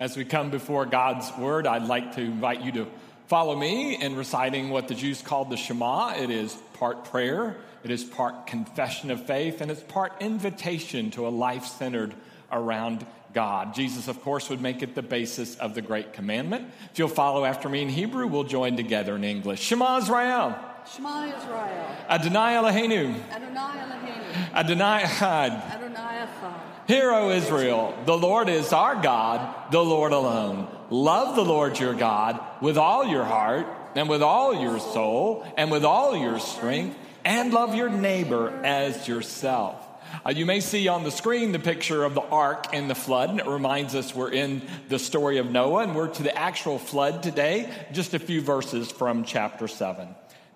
As we come before God's word, I'd like to invite you to follow me in reciting what the Jews called the Shema. It is part prayer, it is part confession of faith, and it's part invitation to a life centered around God. Jesus, of course, would make it the basis of the great commandment. If you'll follow after me in Hebrew, we'll join together in English. Shema Israel. Shema Israel. Adonai Eloheinu. Adonai Eloheinu. Adonai Echad. Adonai Echad. Hear, O Israel, the Lord is our God, the Lord alone. Love the Lord your God with all your heart and with all your soul and with all your strength, and love your neighbor as yourself. Uh, you may see on the screen the picture of the ark and the flood, and it reminds us we're in the story of Noah, and we're to the actual flood today, just a few verses from chapter 7.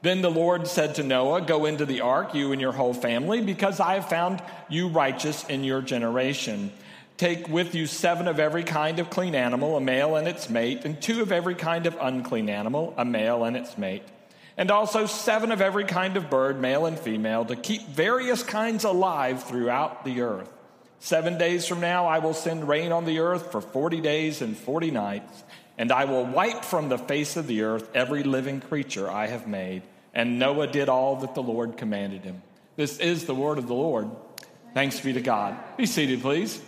Then the Lord said to Noah, Go into the ark, you and your whole family, because I have found you righteous in your generation. Take with you seven of every kind of clean animal, a male and its mate, and two of every kind of unclean animal, a male and its mate. And also seven of every kind of bird, male and female, to keep various kinds alive throughout the earth. Seven days from now, I will send rain on the earth for 40 days and 40 nights, and I will wipe from the face of the earth every living creature I have made. And Noah did all that the Lord commanded him. This is the word of the Lord. Thanks be to God. Be seated, please.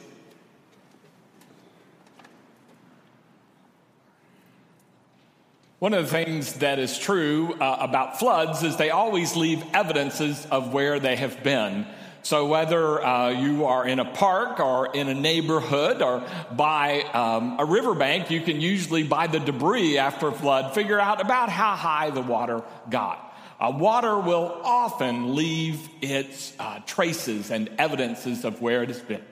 One of the things that is true uh, about floods is they always leave evidences of where they have been. So, whether uh, you are in a park or in a neighborhood or by um, a riverbank, you can usually, by the debris after a flood, figure out about how high the water got. Uh, water will often leave its uh, traces and evidences of where it has been.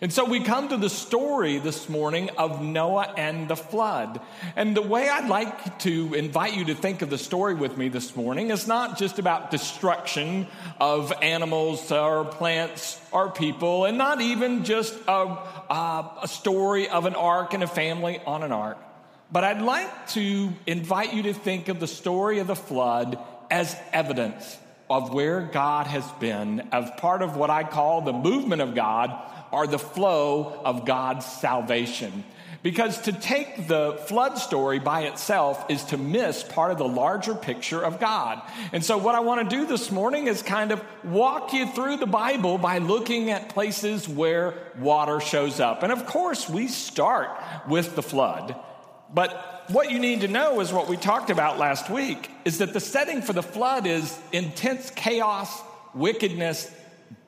And so we come to the story this morning of Noah and the flood. And the way I'd like to invite you to think of the story with me this morning is not just about destruction of animals or plants or people, and not even just a, a, a story of an ark and a family on an ark. But I'd like to invite you to think of the story of the flood as evidence of where God has been, as part of what I call the movement of God or the flow of God's salvation. Because to take the flood story by itself is to miss part of the larger picture of God. And so, what I want to do this morning is kind of walk you through the Bible by looking at places where water shows up. And of course, we start with the flood. But what you need to know is what we talked about last week is that the setting for the flood is intense chaos, wickedness,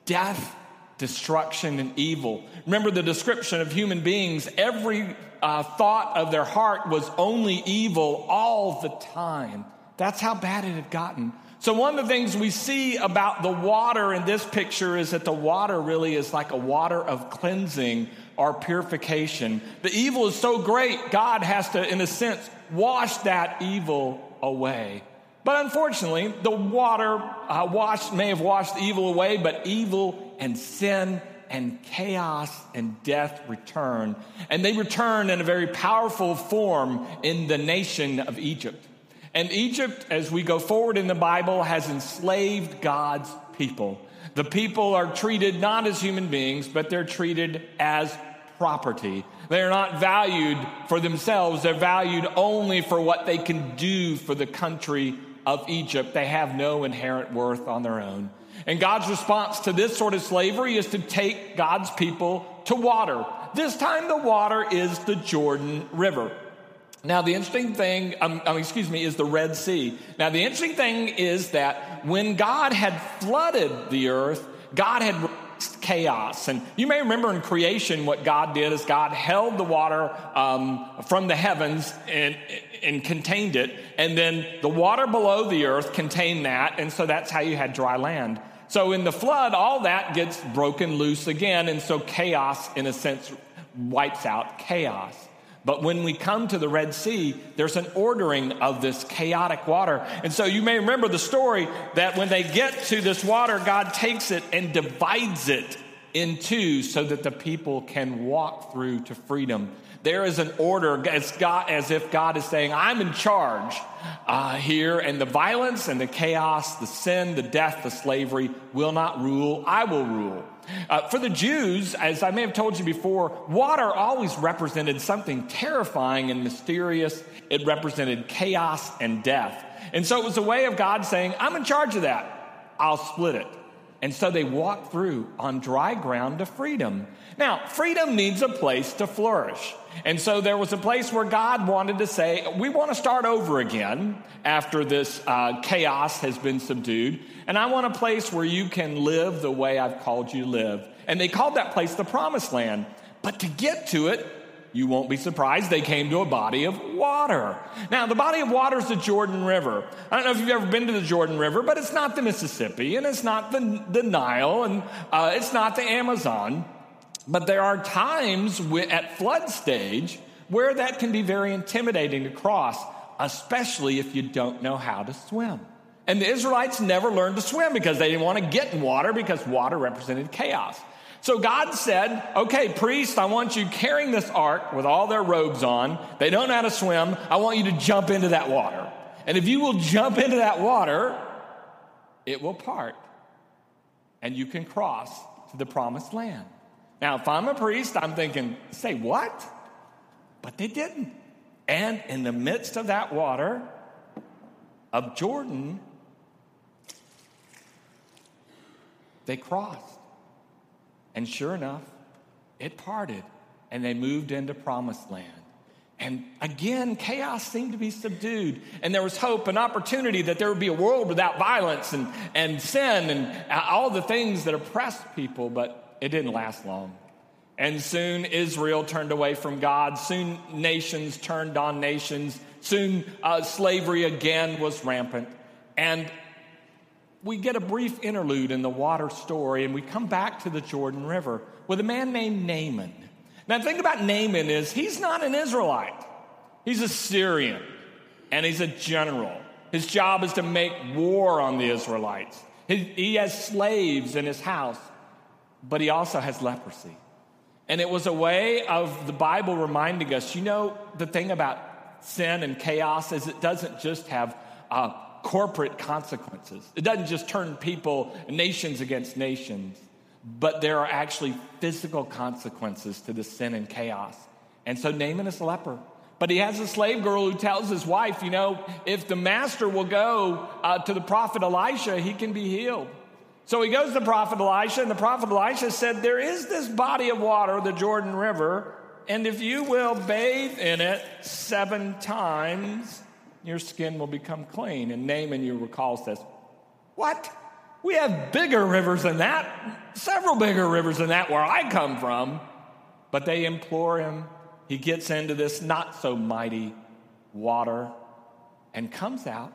death, destruction, and evil. Remember the description of human beings, every uh, thought of their heart was only evil all the time. That's how bad it had gotten. So, one of the things we see about the water in this picture is that the water really is like a water of cleansing our purification. The evil is so great, God has to, in a sense, wash that evil away. But unfortunately, the water uh, washed, may have washed the evil away, but evil and sin and chaos and death return. And they return in a very powerful form in the nation of Egypt. And Egypt, as we go forward in the Bible, has enslaved God's people. The people are treated not as human beings, but they're treated as property. They're not valued for themselves, they're valued only for what they can do for the country of Egypt. They have no inherent worth on their own. And God's response to this sort of slavery is to take God's people to water. This time, the water is the Jordan River. Now, the interesting thing, um, um, excuse me, is the Red Sea. Now, the interesting thing is that when God had flooded the earth, God had chaos. And you may remember in creation what God did is God held the water um, from the heavens and, and contained it. And then the water below the earth contained that. And so that's how you had dry land. So in the flood, all that gets broken loose again. And so chaos, in a sense, wipes out chaos. But when we come to the Red Sea, there's an ordering of this chaotic water. And so you may remember the story that when they get to this water, God takes it and divides it in two so that the people can walk through to freedom. There is an order as, God, as if God is saying, I'm in charge uh, here, and the violence and the chaos, the sin, the death, the slavery will not rule. I will rule. Uh, for the Jews, as I may have told you before, water always represented something terrifying and mysterious. It represented chaos and death. And so it was a way of God saying, I'm in charge of that. I'll split it. And so they walked through on dry ground to freedom. Now, freedom needs a place to flourish. And so there was a place where God wanted to say, We want to start over again after this uh, chaos has been subdued. And I want a place where you can live the way I've called you live. And they called that place the promised land. But to get to it, you won't be surprised they came to a body of water. Now, the body of water is the Jordan River. I don't know if you've ever been to the Jordan River, but it's not the Mississippi, and it's not the, the Nile, and uh, it's not the Amazon. But there are times at flood stage where that can be very intimidating to cross, especially if you don't know how to swim. And the Israelites never learned to swim because they didn't want to get in water because water represented chaos. So God said, okay, priest, I want you carrying this ark with all their robes on. They don't know how to swim. I want you to jump into that water. And if you will jump into that water, it will part. And you can cross to the promised land. Now, if I'm a priest, I'm thinking, say what? But they didn't. And in the midst of that water of Jordan, they crossed. And sure enough, it parted and they moved into promised land. And again, chaos seemed to be subdued. And there was hope and opportunity that there would be a world without violence and, and sin and all the things that oppressed people, but it didn't last long. And soon Israel turned away from God. Soon nations turned on nations. Soon uh, slavery again was rampant. And we get a brief interlude in the water story and we come back to the Jordan River with a man named Naaman. Now, the thing about Naaman is he's not an Israelite, he's a Syrian and he's a general. His job is to make war on the Israelites. He, he has slaves in his house, but he also has leprosy. And it was a way of the Bible reminding us you know, the thing about sin and chaos is it doesn't just have uh, corporate consequences. It doesn't just turn people, nations against nations, but there are actually physical consequences to the sin and chaos. And so Naaman is a leper. But he has a slave girl who tells his wife, you know, if the master will go uh, to the prophet Elisha, he can be healed. So he goes to the prophet Elisha, and the prophet Elisha said, There is this body of water, the Jordan River, and if you will bathe in it seven times, your skin will become clean. And Naaman, you recall, says, What? We have bigger rivers than that, several bigger rivers than that where I come from. But they implore him. He gets into this not so mighty water and comes out,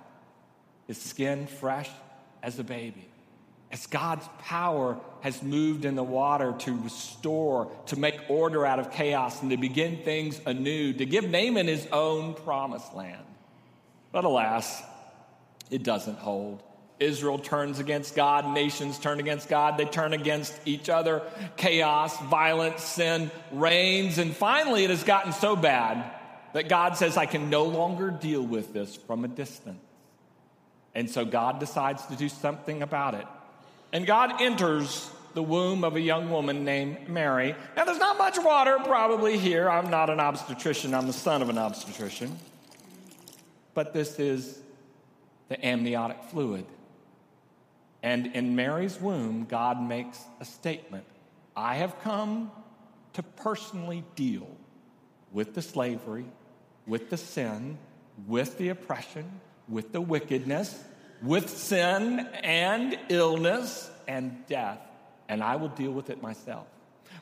his skin fresh as a baby. As God's power has moved in the water to restore, to make order out of chaos, and to begin things anew, to give Naaman his own promised land. But alas, it doesn't hold. Israel turns against God, nations turn against God, they turn against each other. Chaos, violence, sin reigns, and finally it has gotten so bad that God says, I can no longer deal with this from a distance. And so God decides to do something about it. And God enters the womb of a young woman named Mary. Now, there's not much water probably here. I'm not an obstetrician, I'm the son of an obstetrician but this is the amniotic fluid. And in Mary's womb, God makes a statement I have come to personally deal with the slavery, with the sin, with the oppression, with the wickedness, with sin and illness and death, and I will deal with it myself.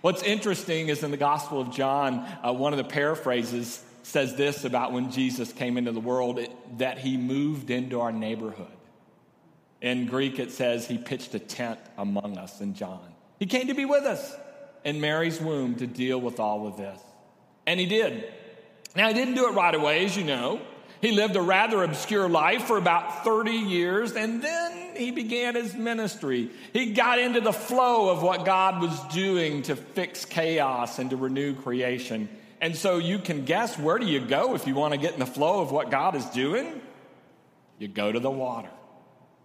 What's interesting is in the Gospel of John, uh, one of the paraphrases says this about when Jesus came into the world it, that he moved into our neighborhood. In Greek, it says he pitched a tent among us in John. He came to be with us in Mary's womb to deal with all of this. And he did. Now, he didn't do it right away, as you know. He lived a rather obscure life for about 30 years, and then he began his ministry. He got into the flow of what God was doing to fix chaos and to renew creation. And so you can guess where do you go if you want to get in the flow of what God is doing? You go to the water.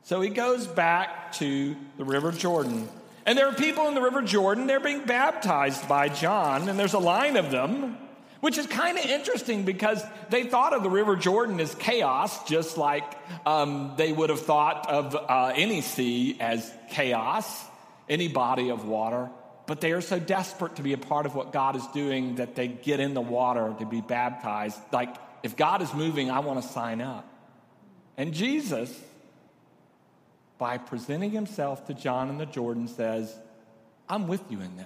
So he goes back to the River Jordan. And there are people in the River Jordan, they're being baptized by John, and there's a line of them, which is kind of interesting because they thought of the River Jordan as chaos, just like um, they would have thought of uh, any sea as chaos, any body of water. But they are so desperate to be a part of what God is doing that they get in the water to be baptized. Like, if God is moving, I want to sign up. And Jesus by presenting himself to John in the Jordan, says, I'm with you in this.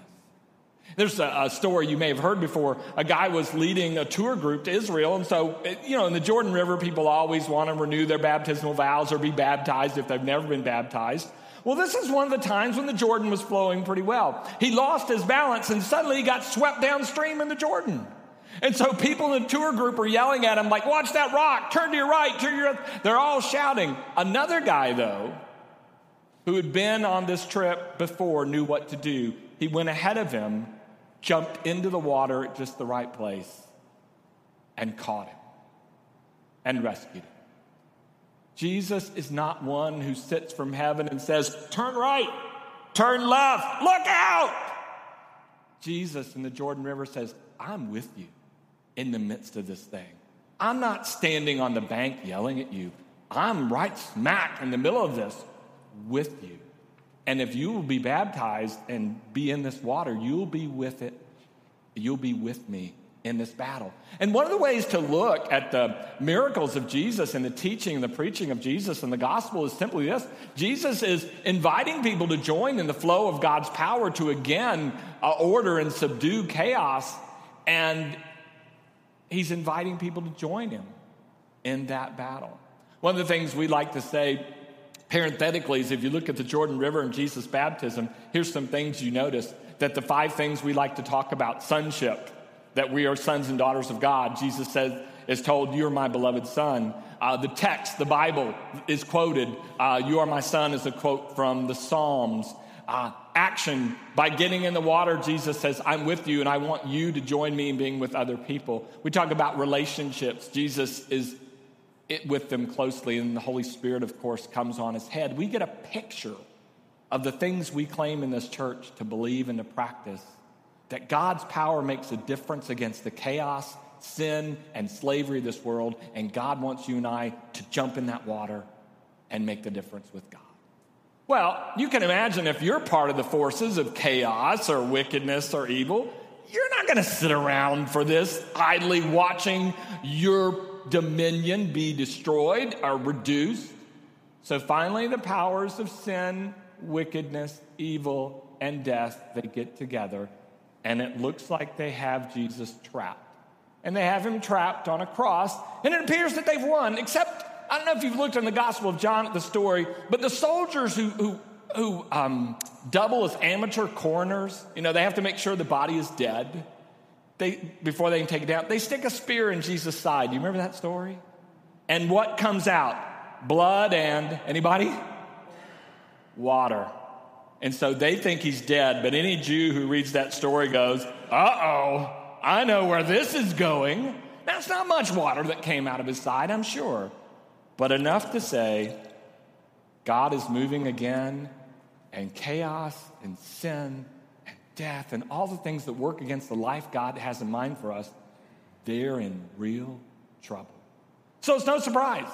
There's a, a, story you may have heard before. A guy was leading a tour group to Israel. And so, you know, in the Jordan River, people always want to renew their baptismal vows or be baptized if they've never been baptized. Well, this is one of the times when the Jordan was flowing pretty well. He lost his balance and suddenly he got swept downstream in the Jordan. And so people in the tour group are yelling at him, like, watch that rock, turn to your right, turn to your left. They're all shouting. Another guy, though, who had been on this trip before knew what to do. He went ahead of him, jumped into the water at just the right place, and caught him and rescued him. Jesus is not one who sits from heaven and says, Turn right, turn left, look out. Jesus in the Jordan River says, I'm with you in the midst of this thing. I'm not standing on the bank yelling at you. I'm right smack in the middle of this with you. And if you will be baptized and be in this water, you'll be with it. You'll be with me in this battle. And one of the ways to look at the miracles of Jesus and the teaching and the preaching of Jesus and the gospel is simply this Jesus is inviting people to join in the flow of God's power to again uh, order and subdue chaos. And he's inviting people to join him in that battle. One of the things we like to say Parenthetically, is if you look at the Jordan River and Jesus' baptism, here's some things you notice that the five things we like to talk about sonship, that we are sons and daughters of God. Jesus says, is told, You're my beloved son. Uh, the text, the Bible, is quoted, uh, You are my son, is a quote from the Psalms. Uh, action, by getting in the water, Jesus says, I'm with you and I want you to join me in being with other people. We talk about relationships. Jesus is it with them closely, and the Holy Spirit, of course, comes on his head. We get a picture of the things we claim in this church to believe and to practice. That God's power makes a difference against the chaos, sin, and slavery of this world, and God wants you and I to jump in that water and make the difference with God. Well, you can imagine if you're part of the forces of chaos or wickedness or evil, you're not going to sit around for this idly watching your dominion be destroyed or reduced. So finally, the powers of sin, wickedness, evil, and death, they get together, and it looks like they have Jesus trapped. And they have him trapped on a cross, and it appears that they've won, except, I don't know if you've looked in the Gospel of John at the story, but the soldiers who, who, who um, double as amateur coroners, you know, they have to make sure the body is dead they, before they can take it down, they stick a spear in Jesus' side. Do you remember that story? And what comes out? Blood and anybody? Water. And so they think he's dead, but any Jew who reads that story goes, uh oh, I know where this is going. That's not much water that came out of his side, I'm sure, but enough to say, God is moving again, and chaos and sin and death and all the things that work against the life God has in mind for us, they're in real trouble. So it's no surprise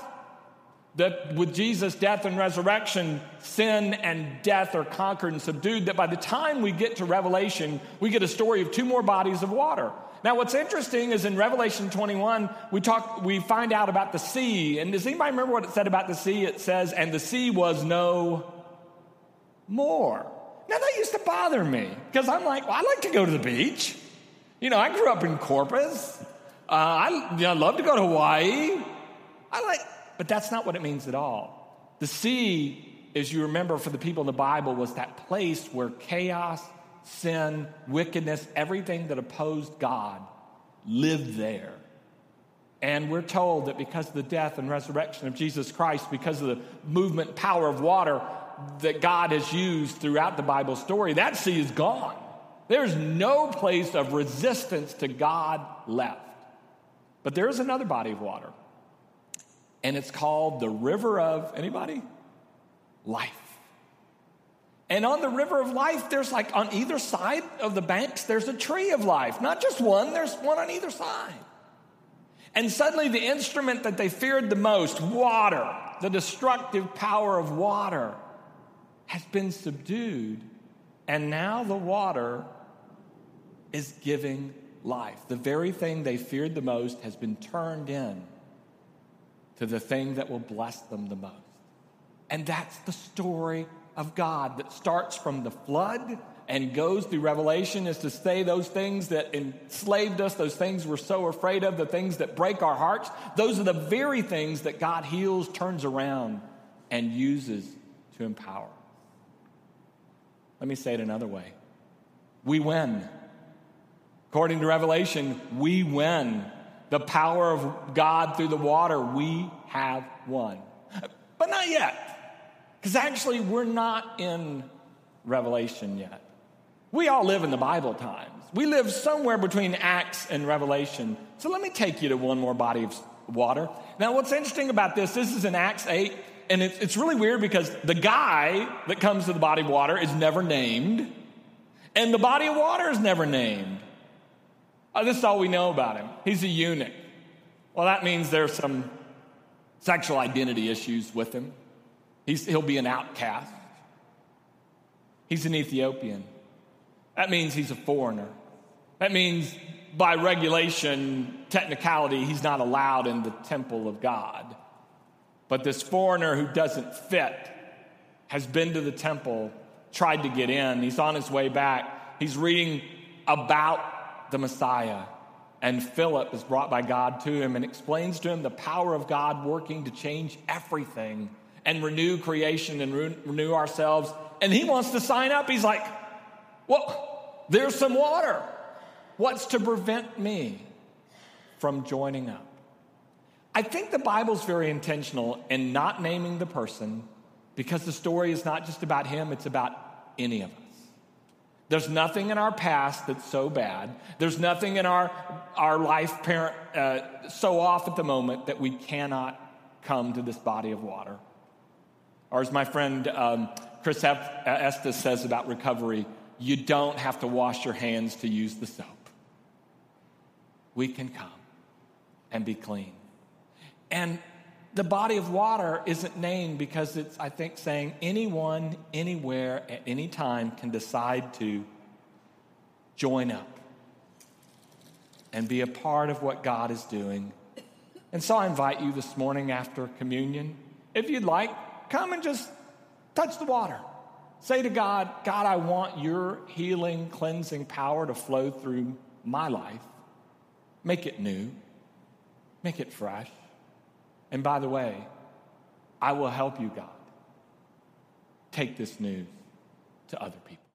that with Jesus' death and resurrection, sin and death are conquered and subdued, that by the time we get to Revelation, we get a story of two more bodies of water. Now, what's interesting is in Revelation 21, we talk, we find out about the sea. And does anybody remember what it said about the sea? It says, and the sea was no more. Now, that used to bother me because I'm like, well, I like to go to the beach. You know, I grew up in Corpus. Uh, I, you know, I love to go to Hawaii. I like, but that's not what it means at all. The sea, as you remember for the people in the Bible, was that place where chaos, sin, wickedness, everything that opposed God lived there. And we're told that because of the death and resurrection of Jesus Christ, because of the movement power of water, that God has used throughout the Bible story, that sea is gone. There's no place of resistance to God left. But there is another body of water, and it's called the river of anybody? Life. And on the river of life, there's like on either side of the banks, there's a tree of life. Not just one, there's one on either side. And suddenly, the instrument that they feared the most, water, the destructive power of water, has been subdued. And now the water is giving life. The very thing they feared the most has been turned in to the thing that will bless them the most. And that's the story of God that starts from the flood and goes through Revelation is to say those things that enslaved us, those things we're so afraid of, the things that break our hearts. Those are the very things that God heals, turns around, and uses to empower. Let me say it another way we win. According to Revelation, we win. The power of God through the water, we have won. But not yet. Because actually, we're not in Revelation yet. We all live in the Bible times. We live somewhere between Acts and Revelation. So let me take you to one more body of water. Now, what's interesting about this, this is in Acts 8, and it's, it's really weird because the guy that comes to the body of water is never named, and the body of water is never named. Oh, this is all we know about him. He's a eunuch. Well, that means there's some sexual identity issues with him. He's, he'll be an outcast. He's an Ethiopian. That means he's a foreigner. That means, by regulation, technicality, he's not allowed in the temple of God. But this foreigner who doesn't fit has been to the temple, tried to get in. He's on his way back. He's reading about the Messiah. And Philip is brought by God to him and explains to him the power of God working to change everything and renew creation and re- renew ourselves. And he wants to sign up. He's like, Well, there's some water. What's to prevent me from joining up? I think the Bible's very intentional in not naming the person because the story is not just about him, it's about any of us. There's nothing in our past that's so bad. There's nothing in our, our life parent, uh, so off at the moment that we cannot come to this body of water. Or as my friend um, Chris Estes says about recovery, you don't have to wash your hands to use the soap. We can come and be clean. And the body of water isn't named because it's, I think, saying anyone, anywhere, at any time can decide to join up and be a part of what God is doing. And so I invite you this morning after communion, if you'd like, come and just touch the water. Say to God, God, I want your healing, cleansing power to flow through my life. Make it new, make it fresh. And by the way, I will help you, God, take this news to other people.